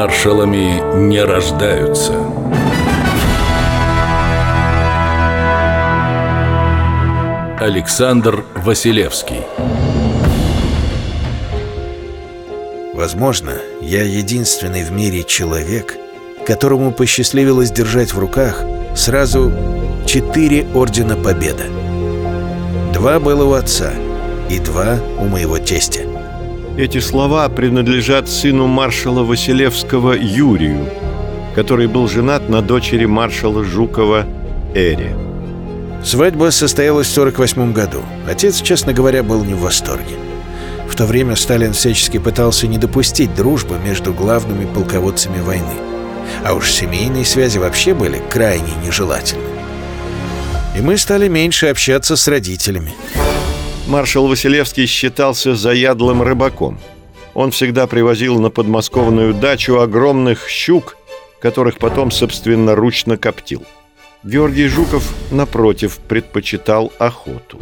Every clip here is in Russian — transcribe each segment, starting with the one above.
Маршалами не рождаются. Александр Василевский Возможно, я единственный в мире человек, которому посчастливилось держать в руках сразу четыре Ордена Победы. Два было у отца и два у моего тестя. Эти слова принадлежат сыну маршала Василевского Юрию, который был женат на дочери маршала Жукова Эре. Свадьба состоялась в 48 году. Отец, честно говоря, был не в восторге. В то время Сталин всячески пытался не допустить дружбы между главными полководцами войны. А уж семейные связи вообще были крайне нежелательны. И мы стали меньше общаться с родителями. Маршал Василевский считался заядлым рыбаком. Он всегда привозил на подмосковную дачу огромных щук, которых потом собственноручно коптил. Георгий Жуков, напротив, предпочитал охоту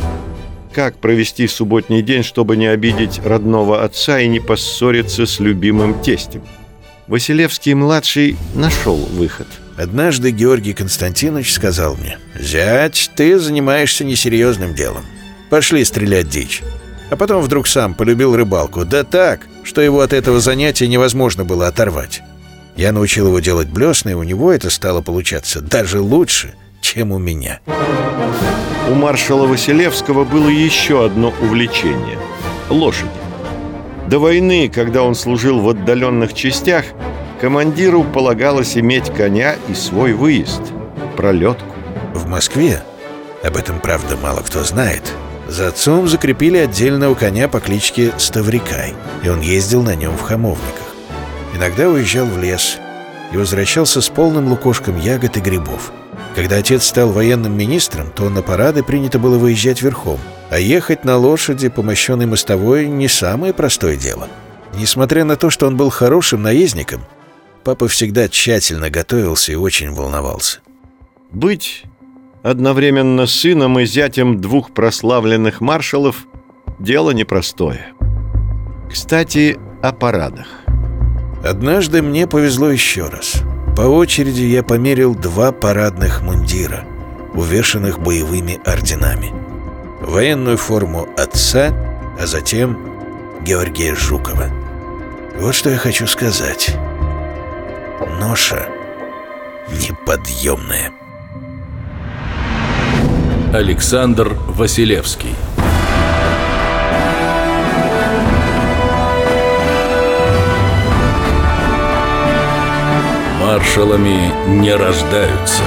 как провести субботний день, чтобы не обидеть родного отца и не поссориться с любимым тестем. Василевский-младший нашел выход. Однажды Георгий Константинович сказал мне, «Зять, ты занимаешься несерьезным делом. Пошли стрелять дичь». А потом вдруг сам полюбил рыбалку. Да так, что его от этого занятия невозможно было оторвать. Я научил его делать блесны, и у него это стало получаться даже лучше, чем у меня. У маршала Василевского было еще одно увлечение – лошади. До войны, когда он служил в отдаленных частях, командиру полагалось иметь коня и свой выезд – пролетку. В Москве, об этом, правда, мало кто знает, за отцом закрепили отдельного коня по кличке Ставрикай, и он ездил на нем в хамовниках. Иногда уезжал в лес и возвращался с полным лукошком ягод и грибов – когда отец стал военным министром, то на парады принято было выезжать верхом, а ехать на лошади по мощенной мостовой не самое простое дело. Несмотря на то, что он был хорошим наездником, папа всегда тщательно готовился и очень волновался. Быть одновременно сыном и зятем двух прославленных маршалов – дело непростое. Кстати, о парадах. Однажды мне повезло еще раз – по очереди я померил два парадных мундира, увешанных боевыми орденами. Военную форму отца, а затем Георгия Жукова. Вот что я хочу сказать. Ноша неподъемная. Александр Василевский маршалами не рождаются.